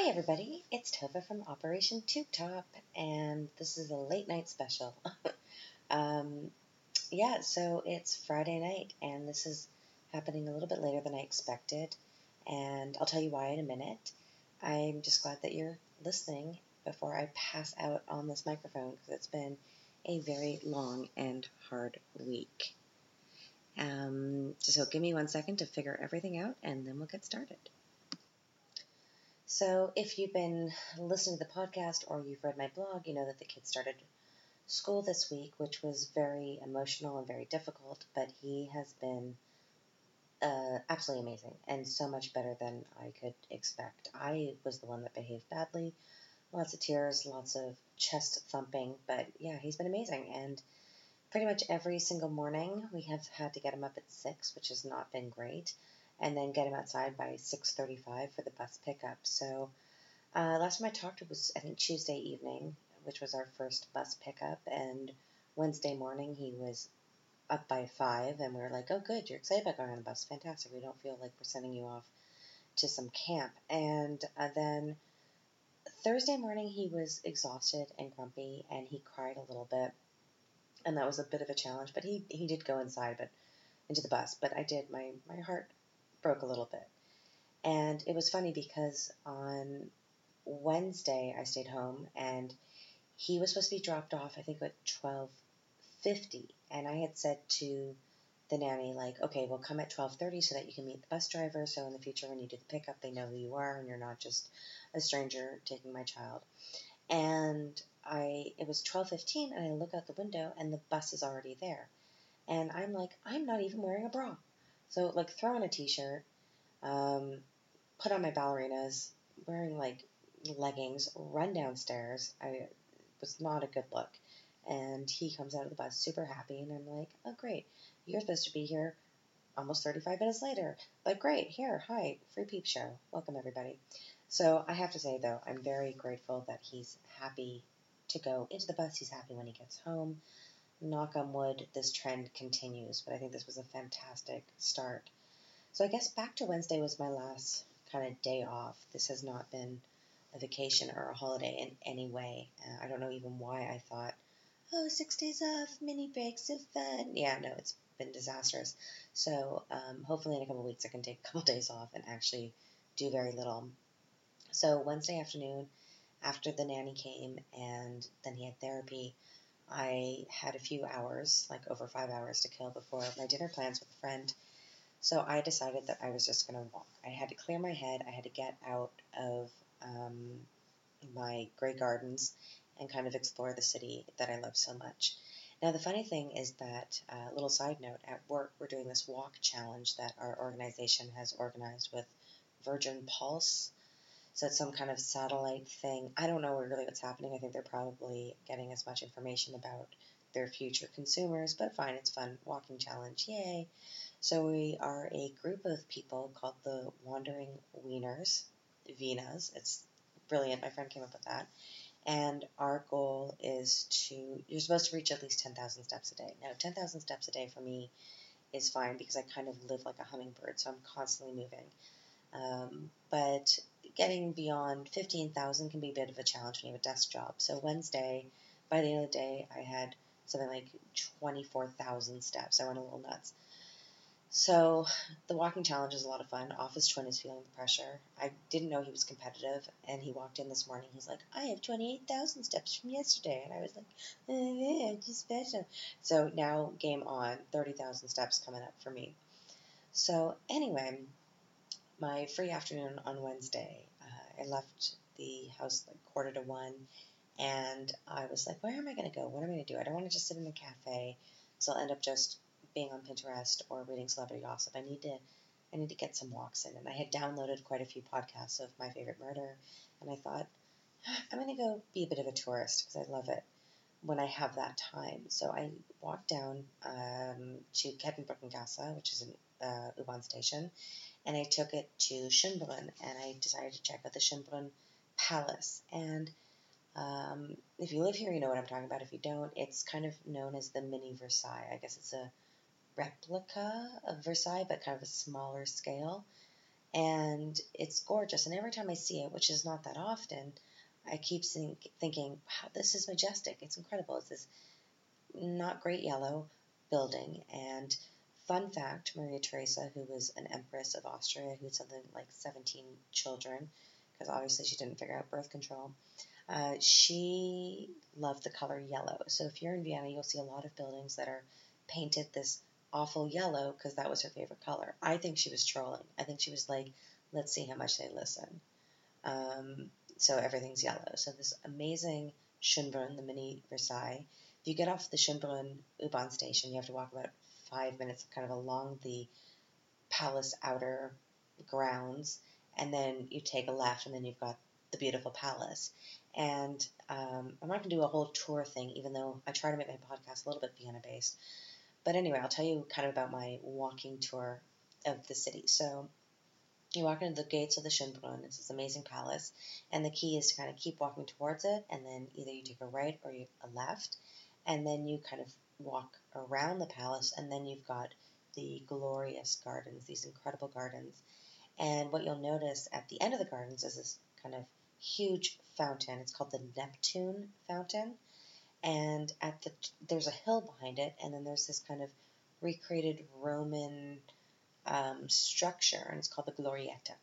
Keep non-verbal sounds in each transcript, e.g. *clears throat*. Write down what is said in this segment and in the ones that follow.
Hi, everybody. It's Tova from Operation Tube Top, and this is a late night special. *laughs* um, yeah, so it's Friday night, and this is happening a little bit later than I expected, and I'll tell you why in a minute. I'm just glad that you're listening before I pass out on this microphone because it's been a very long and hard week. Um, so give me one second to figure everything out, and then we'll get started. So, if you've been listening to the podcast or you've read my blog, you know that the kids started school this week, which was very emotional and very difficult, but he has been uh, absolutely amazing and so much better than I could expect. I was the one that behaved badly. Lots of tears, lots of chest thumping, but yeah, he's been amazing. And pretty much every single morning we have had to get him up at 6, which has not been great and then get him outside by 6.35 for the bus pickup. So uh, last time I talked it was, I think, Tuesday evening, which was our first bus pickup, and Wednesday morning he was up by 5, and we were like, oh, good, you're excited about going on the bus. Fantastic. We don't feel like we're sending you off to some camp. And uh, then Thursday morning he was exhausted and grumpy, and he cried a little bit. And that was a bit of a challenge, but he, he did go inside, but into the bus. But I did. My my heart broke a little bit. And it was funny because on Wednesday I stayed home and he was supposed to be dropped off I think at 12:50 and I had said to the nanny like okay we'll come at 12:30 so that you can meet the bus driver so in the future when you do the pickup they know who you are and you're not just a stranger taking my child. And I it was 12:15 and I look out the window and the bus is already there. And I'm like I'm not even wearing a bra so like throw on a t-shirt, um, put on my ballerinas, wearing like leggings, run downstairs. I was not a good look. And he comes out of the bus super happy, and I'm like, oh great, you're supposed to be here almost 35 minutes later. But great, here, hi, free peep show. Welcome everybody. So I have to say though, I'm very grateful that he's happy to go into the bus. He's happy when he gets home knock on wood, this trend continues. But I think this was a fantastic start. So I guess back to Wednesday was my last kind of day off. This has not been a vacation or a holiday in any way. Uh, I don't know even why I thought, oh, six days off, mini breaks of fun. Yeah, no, it's been disastrous. So um, hopefully in a couple weeks I can take a couple *laughs* days off and actually do very little. So Wednesday afternoon, after the nanny came and then he had therapy, I had a few hours, like over five hours to kill before my dinner plans with a friend. So I decided that I was just going to walk. I had to clear my head. I had to get out of um, my Grey Gardens and kind of explore the city that I love so much. Now, the funny thing is that, uh, little side note, at work, we're doing this walk challenge that our organization has organized with Virgin Pulse so it's some kind of satellite thing. I don't know really what's happening. I think they're probably getting as much information about their future consumers, but fine, it's fun. Walking challenge, yay. So we are a group of people called the Wandering Wieners, Vinas. It's brilliant. My friend came up with that. And our goal is to, you're supposed to reach at least 10,000 steps a day. Now, 10,000 steps a day for me is fine because I kind of live like a hummingbird, so I'm constantly moving. Um, but getting beyond 15,000 can be a bit of a challenge when you have a desk job. So Wednesday, by the end of the day, I had something like 24,000 steps. I went a little nuts. So the walking challenge is a lot of fun. Office Twin is feeling the pressure. I didn't know he was competitive, and he walked in this morning. He's like, "I have twenty-eight thousand steps from yesterday," and I was like, eh, "Just special." So now game on, thirty thousand steps coming up for me. So anyway, my free afternoon on Wednesday, uh, I left the house like quarter to one, and I was like, where am I going to go? What am I going to do? I don't want to just sit in a cafe, so I'll end up just being on Pinterest or reading celebrity gossip. I need to, I need to get some walks in. And I had downloaded quite a few podcasts of My Favorite Murder, and I thought, I'm going to go be a bit of a tourist because I love it when I have that time. So I walked down um, to Kettenbrückengasse, which is an uh, station, and I took it to Schönbrunn, and I decided to check out the Schönbrunn Palace. And um, if you live here, you know what I'm talking about. If you don't, it's kind of known as the mini Versailles. I guess it's a replica of Versailles, but kind of a smaller scale. And it's gorgeous. And every time I see it, which is not that often, I keep think, thinking, wow, this is majestic. It's incredible. It's this not great yellow building. And fun fact Maria Theresa, who was an empress of Austria, who had something like 17 children, because obviously she didn't figure out birth control, uh, she loved the color yellow. So if you're in Vienna, you'll see a lot of buildings that are painted this awful yellow because that was her favorite color. I think she was trolling. I think she was like, let's see how much they listen. Um, so everything's yellow. So this amazing Schönbrunn, the mini Versailles. If you get off the Schönbrunn U-Bahn station, you have to walk about five minutes kind of along the palace outer grounds, and then you take a left, and then you've got the beautiful palace. And um, I'm not going to do a whole tour thing, even though I try to make my podcast a little bit Vienna based. But anyway, I'll tell you kind of about my walking tour of the city. So you walk into the gates of the Schönbrunn. It's this amazing palace, and the key is to kind of keep walking towards it, and then either you take a right or you, a left, and then you kind of walk around the palace, and then you've got the glorious gardens, these incredible gardens. And what you'll notice at the end of the gardens is this kind of huge fountain. It's called the Neptune Fountain, and at the there's a hill behind it, and then there's this kind of recreated Roman um, structure, and it's called the Gloriette.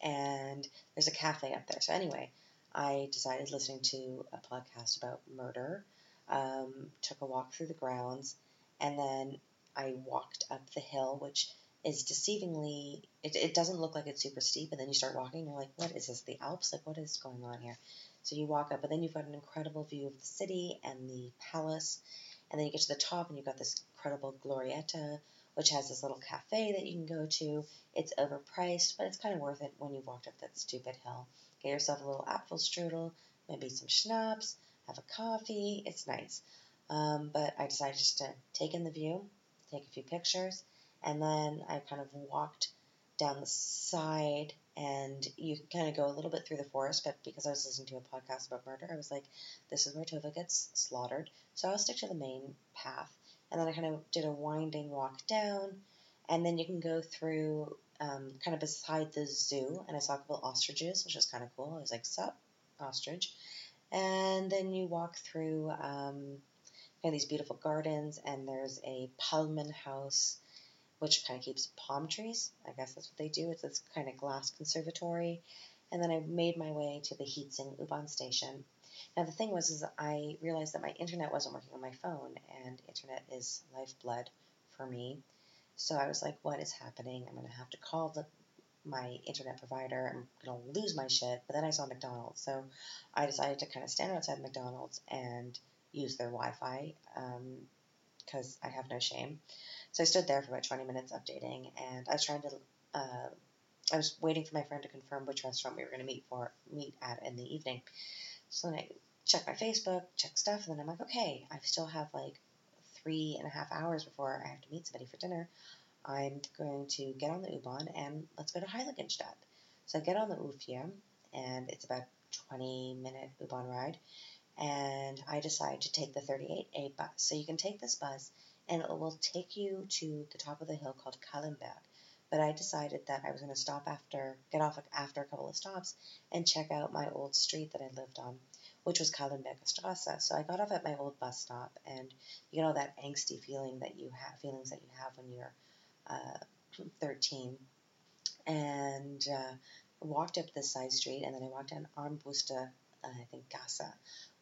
And there's a cafe up there. So anyway, I decided listening to a podcast about murder, um, took a walk through the grounds, and then I walked up the hill, which is deceivingly. It, it doesn't look like it's super steep, and then you start walking, you're like, "What is this? The Alps? Like, what is going on here?" So you walk up, but then you've got an incredible view of the city and the palace, and then you get to the top, and you've got this incredible Gloriette, which has this little cafe that you can go to. It's overpriced, but it's kind of worth it when you've walked up that stupid hill. Get yourself a little Apfelstrudel, maybe some schnapps, have a coffee. It's nice. Um, but I decided just to take in the view, take a few pictures, and then I kind of walked down the side and you can kind of go a little bit through the forest, but because I was listening to a podcast about murder, I was like, this is where Tova gets slaughtered, so I'll stick to the main path and then I kind of did a winding walk down, and then you can go through um, kind of beside the zoo, and I saw a couple ostriches, which is kind of cool. I was like, "Sup, ostrich?" And then you walk through um, of these beautiful gardens, and there's a Palmenhaus, which kind of keeps palm trees. I guess that's what they do. It's this kind of glass conservatory. And then I made my way to the Hietzing U-Bahn station, now the thing was is I realized that my internet wasn't working on my phone and internet is lifeblood for me. So I was like, what is happening? I'm going to have to call the my internet provider. I'm going to lose my shit. But then I saw McDonald's. So I decided to kind of stand outside McDonald's and use their Wi Fi because um, I have no shame. So I stood there for about 20 minutes updating and I was trying to. Uh, I was waiting for my friend to confirm which restaurant we were going to meet for meet at in the evening. So then I check my Facebook, check stuff, and then I'm like, okay, I still have like three and a half hours before I have to meet somebody for dinner. I'm going to get on the U-Bahn and let's go to Heiligenstadt. So I get on the U4 and it's about 20 minute U-Bahn ride and I decide to take the 38A bus. So you can take this bus and it will take you to the top of the hill called Kahlenberg. But I decided that I was going to stop after, get off after a couple of stops and check out my old street that I lived on, which was Kahlenberger Straße. So I got off at my old bus stop, and you get all that angsty feeling that you have, feelings that you have when you're uh, 13, and uh, walked up this side street, and then I walked down Armbruster, uh, I think Gasse,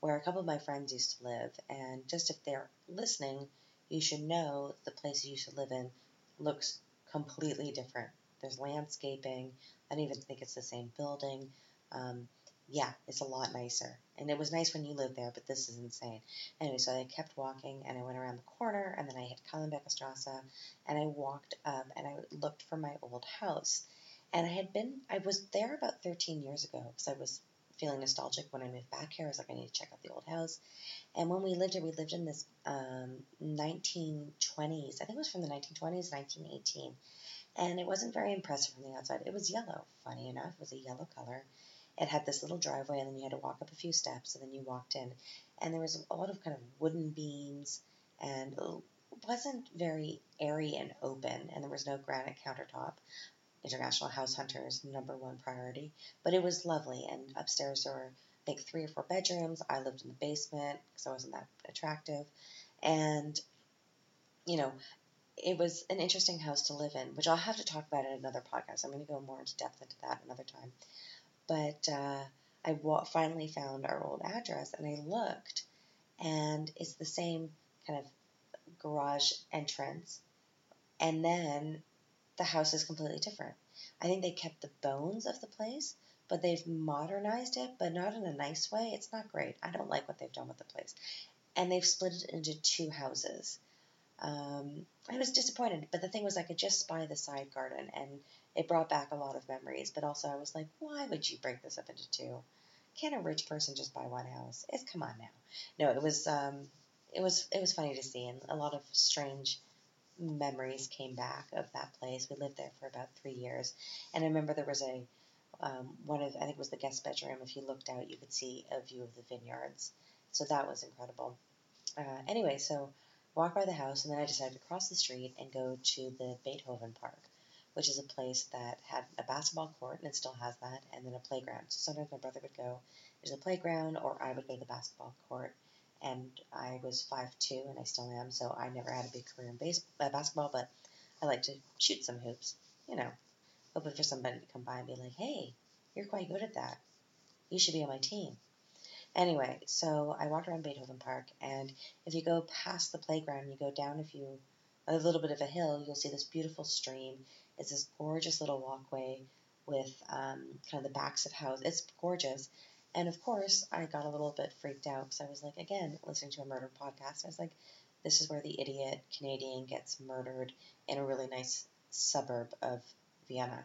where a couple of my friends used to live. And just if they're listening, you should know the place you used to live in looks completely different. There's landscaping. I don't even think it's the same building. Um, yeah, it's a lot nicer. And it was nice when you lived there, but this is insane. Anyway, so I kept walking and I went around the corner and then I hit Kahlenberger Strasse and I walked up and I looked for my old house. And I had been, I was there about 13 years ago because I was feeling nostalgic when I moved back here. I was like, I need to check out the old house. And when we lived here, we lived in this um, 1920s. I think it was from the 1920s, 1918. And it wasn't very impressive from the outside. It was yellow, funny enough. It was a yellow color. It had this little driveway, and then you had to walk up a few steps, and then you walked in. And there was a lot of kind of wooden beams, and it wasn't very airy and open, and there was no granite countertop. international house hunters, number one priority. But it was lovely, and upstairs there were I think three or four bedrooms. I lived in the basement because I wasn't that attractive, and you know, it was an interesting house to live in, which I'll have to talk about in another podcast. I'm going to go more into depth into that another time. But uh, I finally found our old address, and I looked, and it's the same kind of garage entrance, and then the house is completely different. I think they kept the bones of the place, but they've modernized it, but not in a nice way. It's not great. I don't like what they've done with the place. And they've split it into two houses. Um, I was disappointed, but the thing was, I could just spy the side garden, and it brought back a lot of memories. But also, I was like, why would you break this up into two? Can't a rich person just buy one house? It's come on now. No, it was um, it was it was funny to see, and a lot of strange memories came back of that place. We lived there for about three years, and I remember there was a um, one of I think it was the guest bedroom. If you looked out, you could see a view of the vineyards. So that was incredible. Uh, anyway, so walk by the house, and then I decided to cross the street and go to the Beethoven Park, which is a place that had a basketball court, and it still has that, and then a playground. So sometimes my brother would go to the playground, or I would go to the basketball court. And I was five two, and I still am, so I never had a big career in base, uh, basketball, but I like to shoot some hoops, you know, hoping for somebody to come by and be like, hey, you're quite good at that. You should be on my team. Anyway, so I walked around Beethoven Park, and if you go past the playground, you go down a few, a little bit of a hill, you'll see this beautiful stream. It's this gorgeous little walkway with um, kind of the backs of houses. It's gorgeous. And of course, I got a little bit freaked out because I was like, again, listening to a murder podcast. I was like, this is where the idiot Canadian gets murdered in a really nice suburb of Vienna.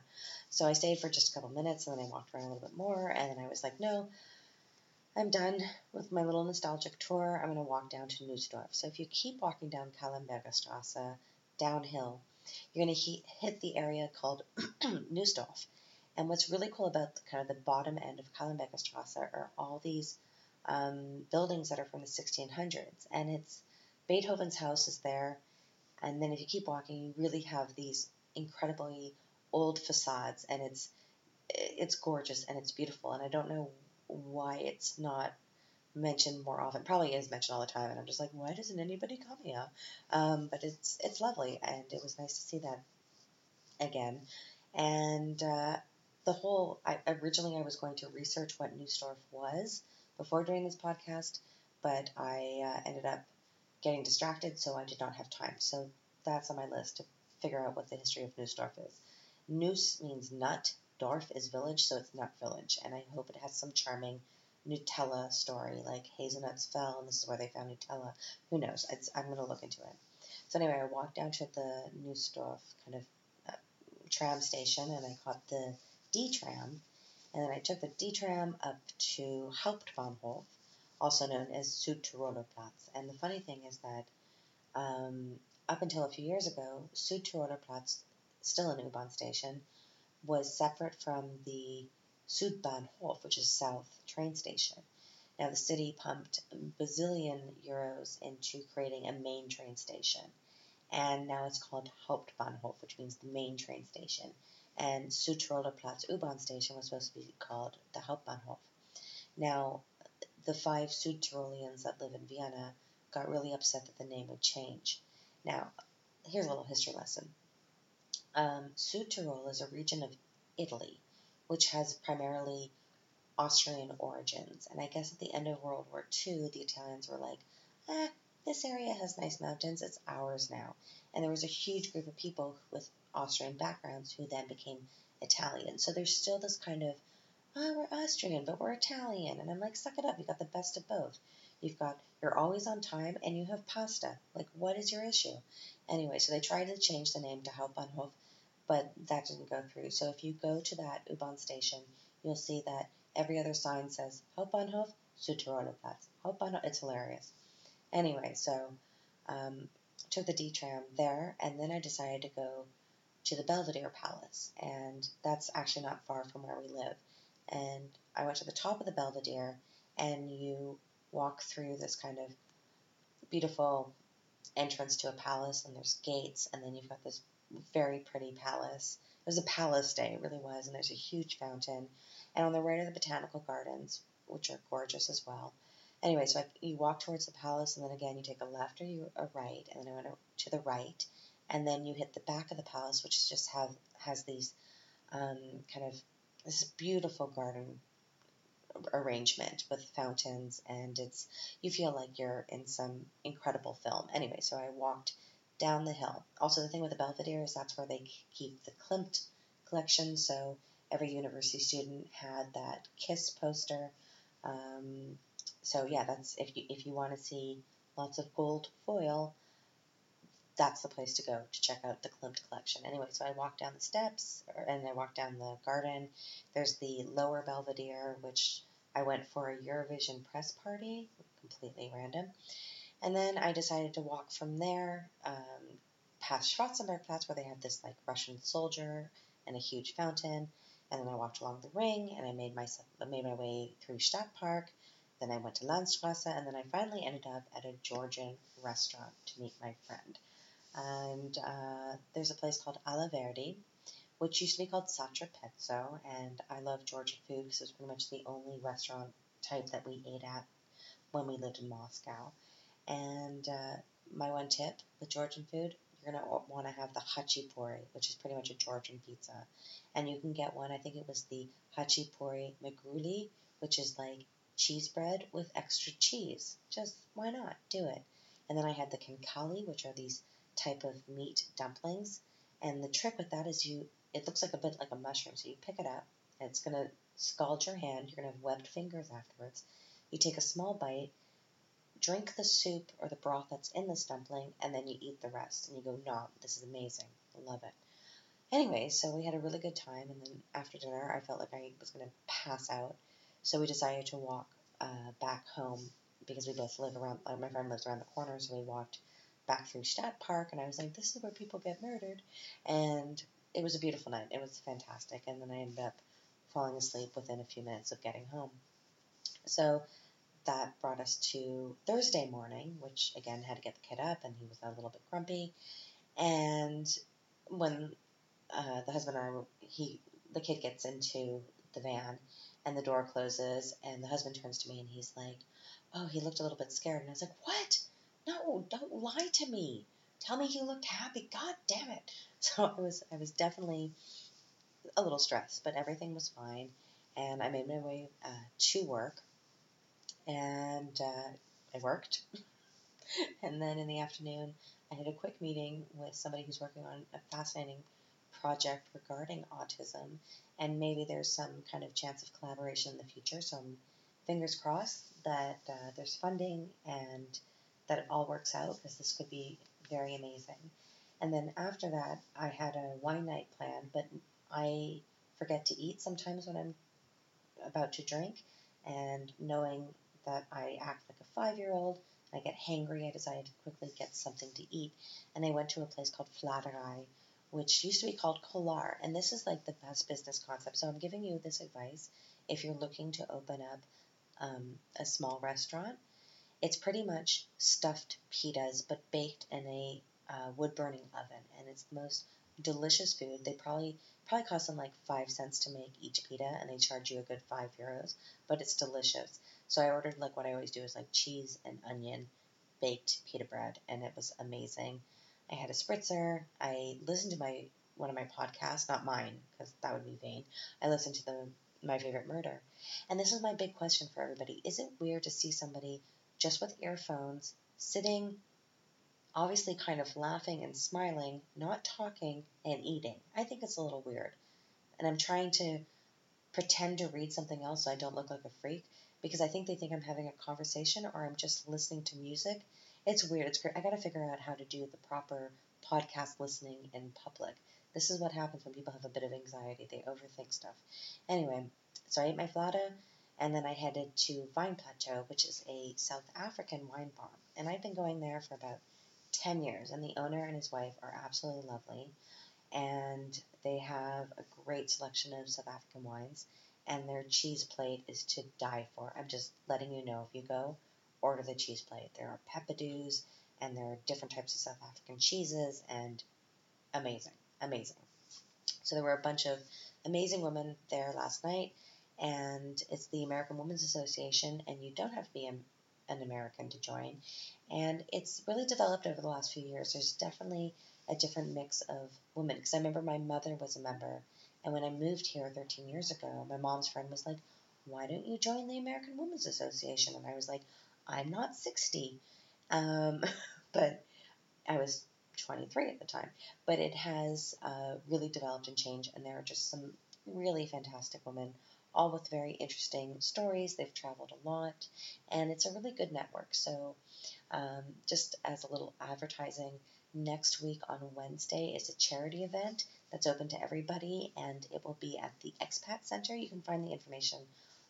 So I stayed for just a couple minutes and then I walked around a little bit more. And then I was like, no, I'm done with my little nostalgic tour. I'm going to walk down to Nussdorf. So if you keep walking down Kahlenberger Strasse downhill, you're going to hit the area called *clears throat* Nussdorf. And what's really cool about the, kind of the bottom end of Kahlenberger Strasse are all these um, buildings that are from the 1600s. And it's Beethoven's house is there. And then if you keep walking, you really have these incredibly old facades, and it's it's gorgeous and it's beautiful. And I don't know why it's not mentioned more often. Probably is mentioned all the time, and I'm just like, why doesn't anybody call me? Um, but it's it's lovely, and it was nice to see that again. And uh, the whole, I, originally I was going to research what Nussdorf was before doing this podcast, but I uh, ended up getting distracted, so I did not have time. So that's on my list to figure out what the history of Nussdorf is. Nuss means nut, Dorf is village, so it's nut village, and I hope it has some charming Nutella story, like hazelnuts fell and this is where they found Nutella. Who knows? It's, I'm going to look into it. So anyway, I walked down to the Nussdorf kind of uh, tram station, and I caught the D tram, and then I took the D tram up to Hauptbahnhof, also known as Südtiroler Platz. And the funny thing is that um, up until a few years ago, Südtiroler Platz, still an U-Bahn station, was separate from the Südbahnhof, which is south train station. Now, the city pumped a bazillion euros into creating a main train station, and now it's called Hauptbahnhof, which means the main train station. And Südtiroler Platz U-Bahn station was supposed to be called the Hauptbahnhof. Now, the five Südtirolians that live in Vienna got really upset that the name would change. Now, here's a little history lesson. Um, Südtirol is a region of Italy, which has primarily Austrian origins. And I guess at the end of World War II, the Italians were like, eh, this area has nice mountains, it's ours now. And there was a huge group of people with Austrian backgrounds who then became Italian. So there's still this kind of, oh, we're Austrian, but we're Italian. And I'm like, suck it up, you got the best of both. You've got, you're always on time, and you have pasta. Like, what is your issue? Anyway, so they tried to change the name to Hauptbahnhof, but that didn't go through. So if you go to that U-Bahn station, you'll see that every other sign says Hauptbahnhof, Südtiroler Platz. Hauptbahnhof, it's hilarious. Anyway, so um, took the D tram there, and then I decided to go to the Belvedere Palace, and that's actually not far from where we live. And I went to the top of the Belvedere, and you walk through this kind of beautiful entrance to a palace, and there's gates, and then you've got this very pretty palace It was a palace day, it really was, and there's a huge fountain. And on the right are the botanical gardens, which are gorgeous as well. Anyway, so I, you walk towards the palace, and then again you take a left or you a right, and then I went to the right, and then you hit the back of the palace, which just have has these um, kind of this beautiful garden arrangement with fountains, and it's you feel like you're in some incredible film. Anyway, so I walked down the hill. Also, the thing with the Belvedere is that's where they keep the Klimt collection. So every university student had that Kiss poster. Um, so yeah, that's if you if you want to see lots of gold foil, that's the place to go to check out the Klimt collection. Anyway, so I walked down the steps and I walked down the garden. There's the lower Belvedere, which I went for a Eurovision press party, completely random. And then I decided to walk from there um, past Schwarzenbergplatz, where they have this like Russian soldier and a huge fountain. And then I walked along the ring, and I made myself made my way through Stadtpark. Then I went to Landstrasse, and then I finally ended up at a Georgian restaurant to meet my friend. And uh, there's a place called Alla Verdi, which used to be called Satra Pezzo, and I love Georgian food because it was pretty much the only restaurant type that we ate at when we lived in Moscow. And uh, my one tip with Georgian food, you're going to want to have the khachapuri, which is pretty much a Georgian pizza. And you can get one, I think it was the khachapuri magruli, which is like cheese bread with extra cheese. Just why not? Do it. And then I had the khinkali, which are these type of meat dumplings. And the trick with that is you, it looks like a bit like a mushroom. So you pick it up, and it's going to scald your hand. You're going to have webbed fingers afterwards. You take a small bite, drink the soup or the broth that's in this dumpling, and then you eat the rest. And you go, no, this is amazing. I love it. Anyway, so we had a really good time, and then after dinner, I felt like I was going to pass out. So we decided to walk uh, back home because we both live around, my friend lives around the corner, so we walked back through Stadt Park, and I was like, this is where people get murdered. And it was a beautiful night. It was fantastic. And then I ended up falling asleep within a few minutes of getting home. So that brought us to Thursday morning, which again had to get the kid up, and he was a little bit grumpy. And when uh, the husband and I, were, he, the kid gets into the van, and the door closes, and the husband turns to me and he's like, "Oh, he looked a little bit scared." And I was like, "What? No, don't lie to me. Tell me he looked happy. God damn it!" *laughs* So I was, I was definitely a little stressed, but everything was fine, and I made my way uh, to work and uh, I worked. *laughs* and then in the afternoon, I had a quick meeting with somebody who's working on a fascinating project regarding autism, and maybe there's some kind of chance of collaboration in the future. So I'm fingers crossed that uh, there's funding and that it all works out because this could be very amazing. And then after that, I had a wine night plan, but I forget to eat sometimes when I'm about to drink. And knowing that I act like a five year old. I get hangry. I decided to quickly get something to eat. And I went to a place called Fladerei, which used to be called Kolar. And this is like the best business concept. So I'm giving you this advice if you're looking to open up um, a small restaurant. It's pretty much stuffed pitas, but baked in a uh, wood burning oven. And it's the most delicious food. They probably probably cost them like five cents to make each pita, and they charge you a good five euros. But it's delicious. So I ordered like what I always do is like cheese and onion baked pita bread, and it was amazing. I had a spritzer. I listened to my one of my podcasts, not mine, because that would be vain. I listened to the my favorite murder, and this is my big question for everybody: Is it weird to see somebody just with earphones sitting, obviously kind of laughing and smiling, not talking and eating? I think it's a little weird, and I'm trying to pretend to read something else so I don't look like a freak because I think they think I'm having a conversation or I'm just listening to music. It's weird. It's. I got to figure out how to do the proper podcast listening in public. This is what happens when people have a bit of anxiety. They overthink stuff. Anyway, so I ate my flauta and then I headed to Vine Plateau, which is a South African wine farm. And I've been going there for about 10 years, and the owner and his wife are absolutely lovely. And they have a great selection of South African wines and their cheese plate is to die for. I'm just letting you know if you go, order the cheese plate. There are peppadews and there are different types of South African cheeses and amazing, amazing. So there were a bunch of amazing women there last night, and it's the American Women's Association, and you don't have to be an, an American to join. And it's really developed over the last few years. There's definitely a different mix of women. Because I remember my mother was a member, and when I moved here 13 years ago, my mom's friend was like, Why don't you join the American Women's Association? And I was like, I'm not 60. Um, *laughs* but I was 23 at the time. But it has uh, really developed and changed, and there are just some really fantastic women, all with very interesting stories. They've traveled a lot, and it's a really good network. So, um, just as a little advertising, next week on Wednesday is a charity event that's open to everybody, and it will be at the Expat Center. You can find the information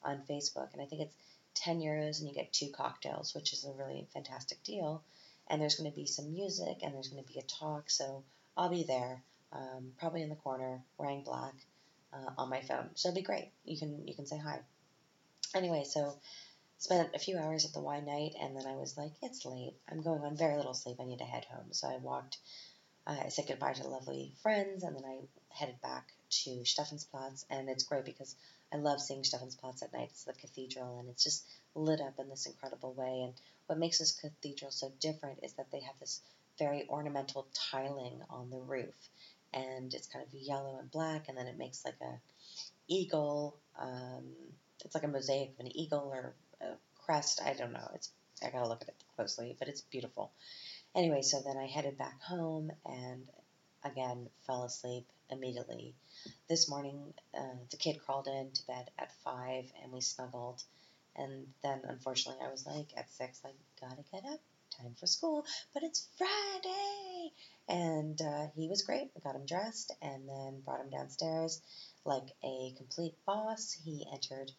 on Facebook, and I think it's 10 euros and you get two cocktails, which is a really fantastic deal and there's going to be some music and there's going to be a talk. So I'll be there, um, probably in the corner, wearing black uh, on my phone. So it'll be great. You can you can say hi. Anyway, so spent a few hours at the wine night, and then I was like, it's late. I'm going on very little sleep. I need to head home. So I walked. Uh, I said goodbye to lovely friends, and then I headed back to Stephansplatz, and it's great because I love seeing Stephansplatz at night. It's the cathedral, and it's just lit up in this incredible way. And what makes this cathedral so different is that they have this very ornamental tiling on the roof, and it's kind of yellow and black, and then it makes like a eagle. Um, it's like a mosaic of an eagle or a crest. I don't know. It's I gotta look at it closely, but it's beautiful. Anyway, so then I headed back home and again fell asleep immediately. This morning, uh, the kid crawled into bed at five, and we snuggled and then unfortunately, I was like, at six, like, gotta get up, time for school, but it's Friday. And uh, he was great. I got him dressed and then brought him downstairs like a complete boss. He entered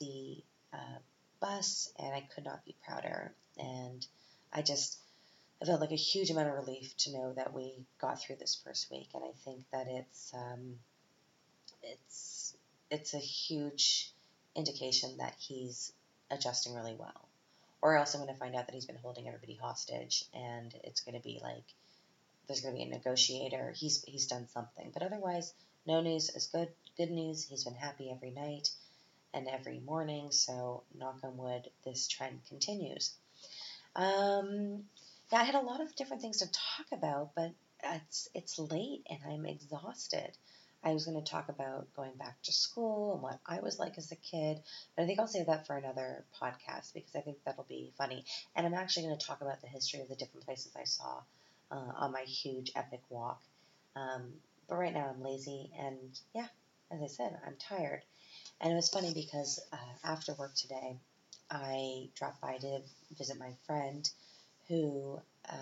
the uh, bus, and I could not be prouder. And I just, I felt like a huge amount of relief to know that we got through this first week. And I think that it's, um, it's, it's a huge indication that he's adjusting really well. Or else I'm going to find out that he's been holding everybody hostage and it's going to be like there's going to be a negotiator. He's he's done something. But otherwise, no news is good. Good news. He's been happy every night and every morning. So knock on wood, this trend continues. Um, I had a lot of different things to talk about, but it's it's late and I'm exhausted. I was going to talk about going back to school and what I was like as a kid, but I think I'll save that for another podcast because I think that'll be funny. And I'm actually going to talk about the history of the different places I saw uh, on my huge epic walk. Um, but right now I'm lazy and yeah, as I said, I'm tired. And it was funny because uh, after work today, I dropped by to visit my friend who uh,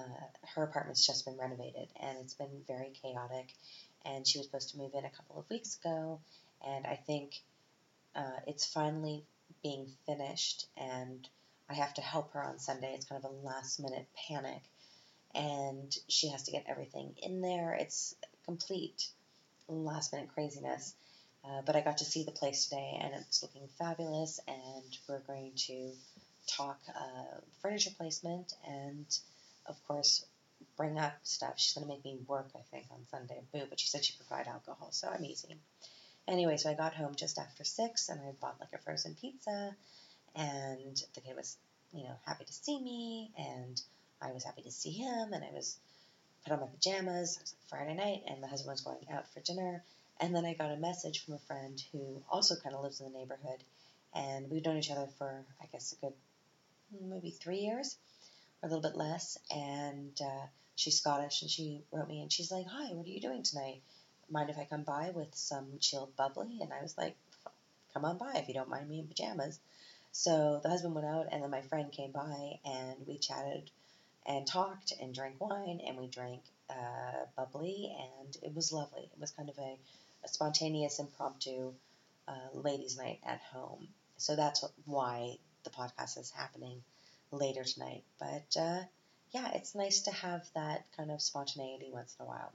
her apartment's just been renovated and it's been very chaotic and she was supposed to move in a couple of weeks ago. And I think uh, it's finally being finished, and I have to help her on Sunday. It's kind of a last minute panic, and she has to get everything in there. It's complete last minute craziness. Uh, but I got to see the place today, and it's looking fabulous. And we're going to talk uh, furniture placement and, of course, bring up stuff. She's going to make me work, I think, on Sunday. Boo, but she said she'd provide alcohol, so I'm easy. Anyway, so I got home just after six, and I bought like a frozen pizza, and the kid was, you know, happy to see me, and I was happy to see him, and I was put on my pajamas. It was like Friday night, and my husband was going out for dinner, and then I got a message from a friend who also kind of lives in the neighborhood, and we've known each other for, I guess, a good maybe three years, or a little bit less, and uh, she's Scottish, and she wrote me and she's like, "Hi, what are you doing tonight? Mind if I come by with some chilled bubbly?" And I was like, "Come on by if you don't mind me in pajamas." So the husband went out, and then my friend came by, and we chatted and talked and drank wine, and we drank uh, bubbly, and it was lovely. It was kind of a, a spontaneous, impromptu uh, ladies' night at home. So that's why the podcast is happening later tonight. But uh, yeah, it's nice to have that kind of spontaneity once in a while.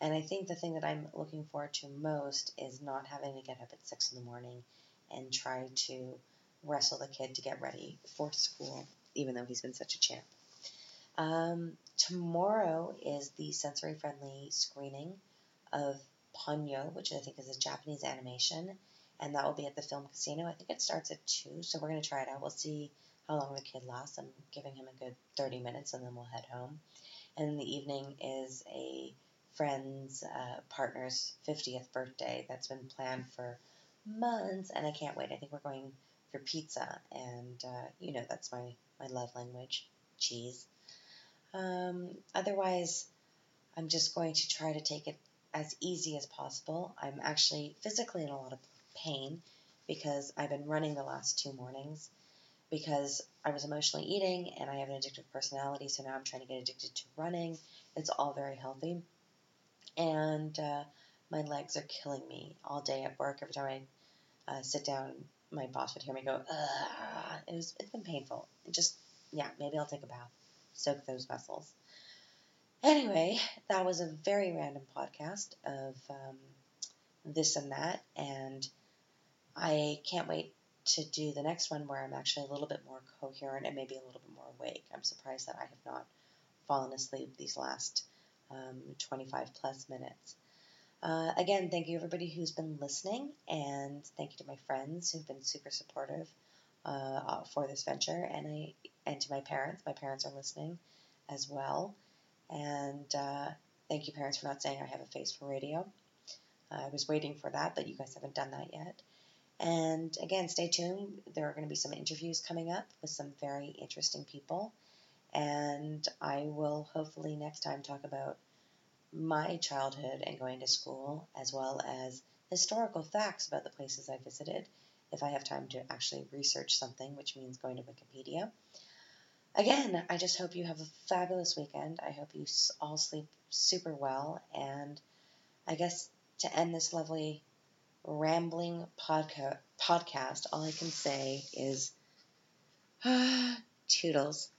And I think the thing that I'm looking forward to most is not having to get up at six in the morning and try to wrestle the kid to get ready for school, even though he's been such a champ. Um, tomorrow is the sensory friendly screening of Ponyo, which I think is a Japanese animation, and that will be at the Film Casino. I think it starts at 2, so we're going to try it out. We'll see how long the kid lasts. I'm giving him a good 30 minutes, and then we'll head home. And in the evening is a friend's uh, partner's 50th birthday that's been planned for months, and I can't wait. I think we're going for pizza, and uh, you know that's my, my love language cheese. Um, otherwise, I'm just going to try to take it as easy as possible. I'm actually physically in a lot of pain because I've been running the last two mornings because I was emotionally eating and I have an addictive personality, so now I'm trying to get addicted to running. It's all very healthy. And uh, my legs are killing me all day at work. Every time I uh, sit down, my boss would hear me go, Ugh. It was, it's been painful. It just, yeah, maybe I'll take a bath, soak those muscles. Anyway, that was a very random podcast of um, this and that, and I can't wait to do the next one where I'm actually a little bit more coherent and maybe a little bit more awake. I'm surprised that I have not fallen asleep these last um, 25 plus minutes. Uh, again, thank you everybody who's been listening, and thank you to my friends who've been super supportive uh, for this venture, and I and to my parents. My parents are listening as well, and uh, thank you, parents, for not saying I have a face for radio. I was waiting for that, but you guys haven't done that yet. And again, stay tuned. There are going to be some interviews coming up with some very interesting people. And I will hopefully next time talk about my childhood and going to school, as well as historical facts about the places I visited, if I have time to actually research something, which means going to Wikipedia. Again, I just hope you have a fabulous weekend. I hope you all sleep super well. And I guess to end this lovely rambling podca- podcast, all I can say is *sighs* toodles.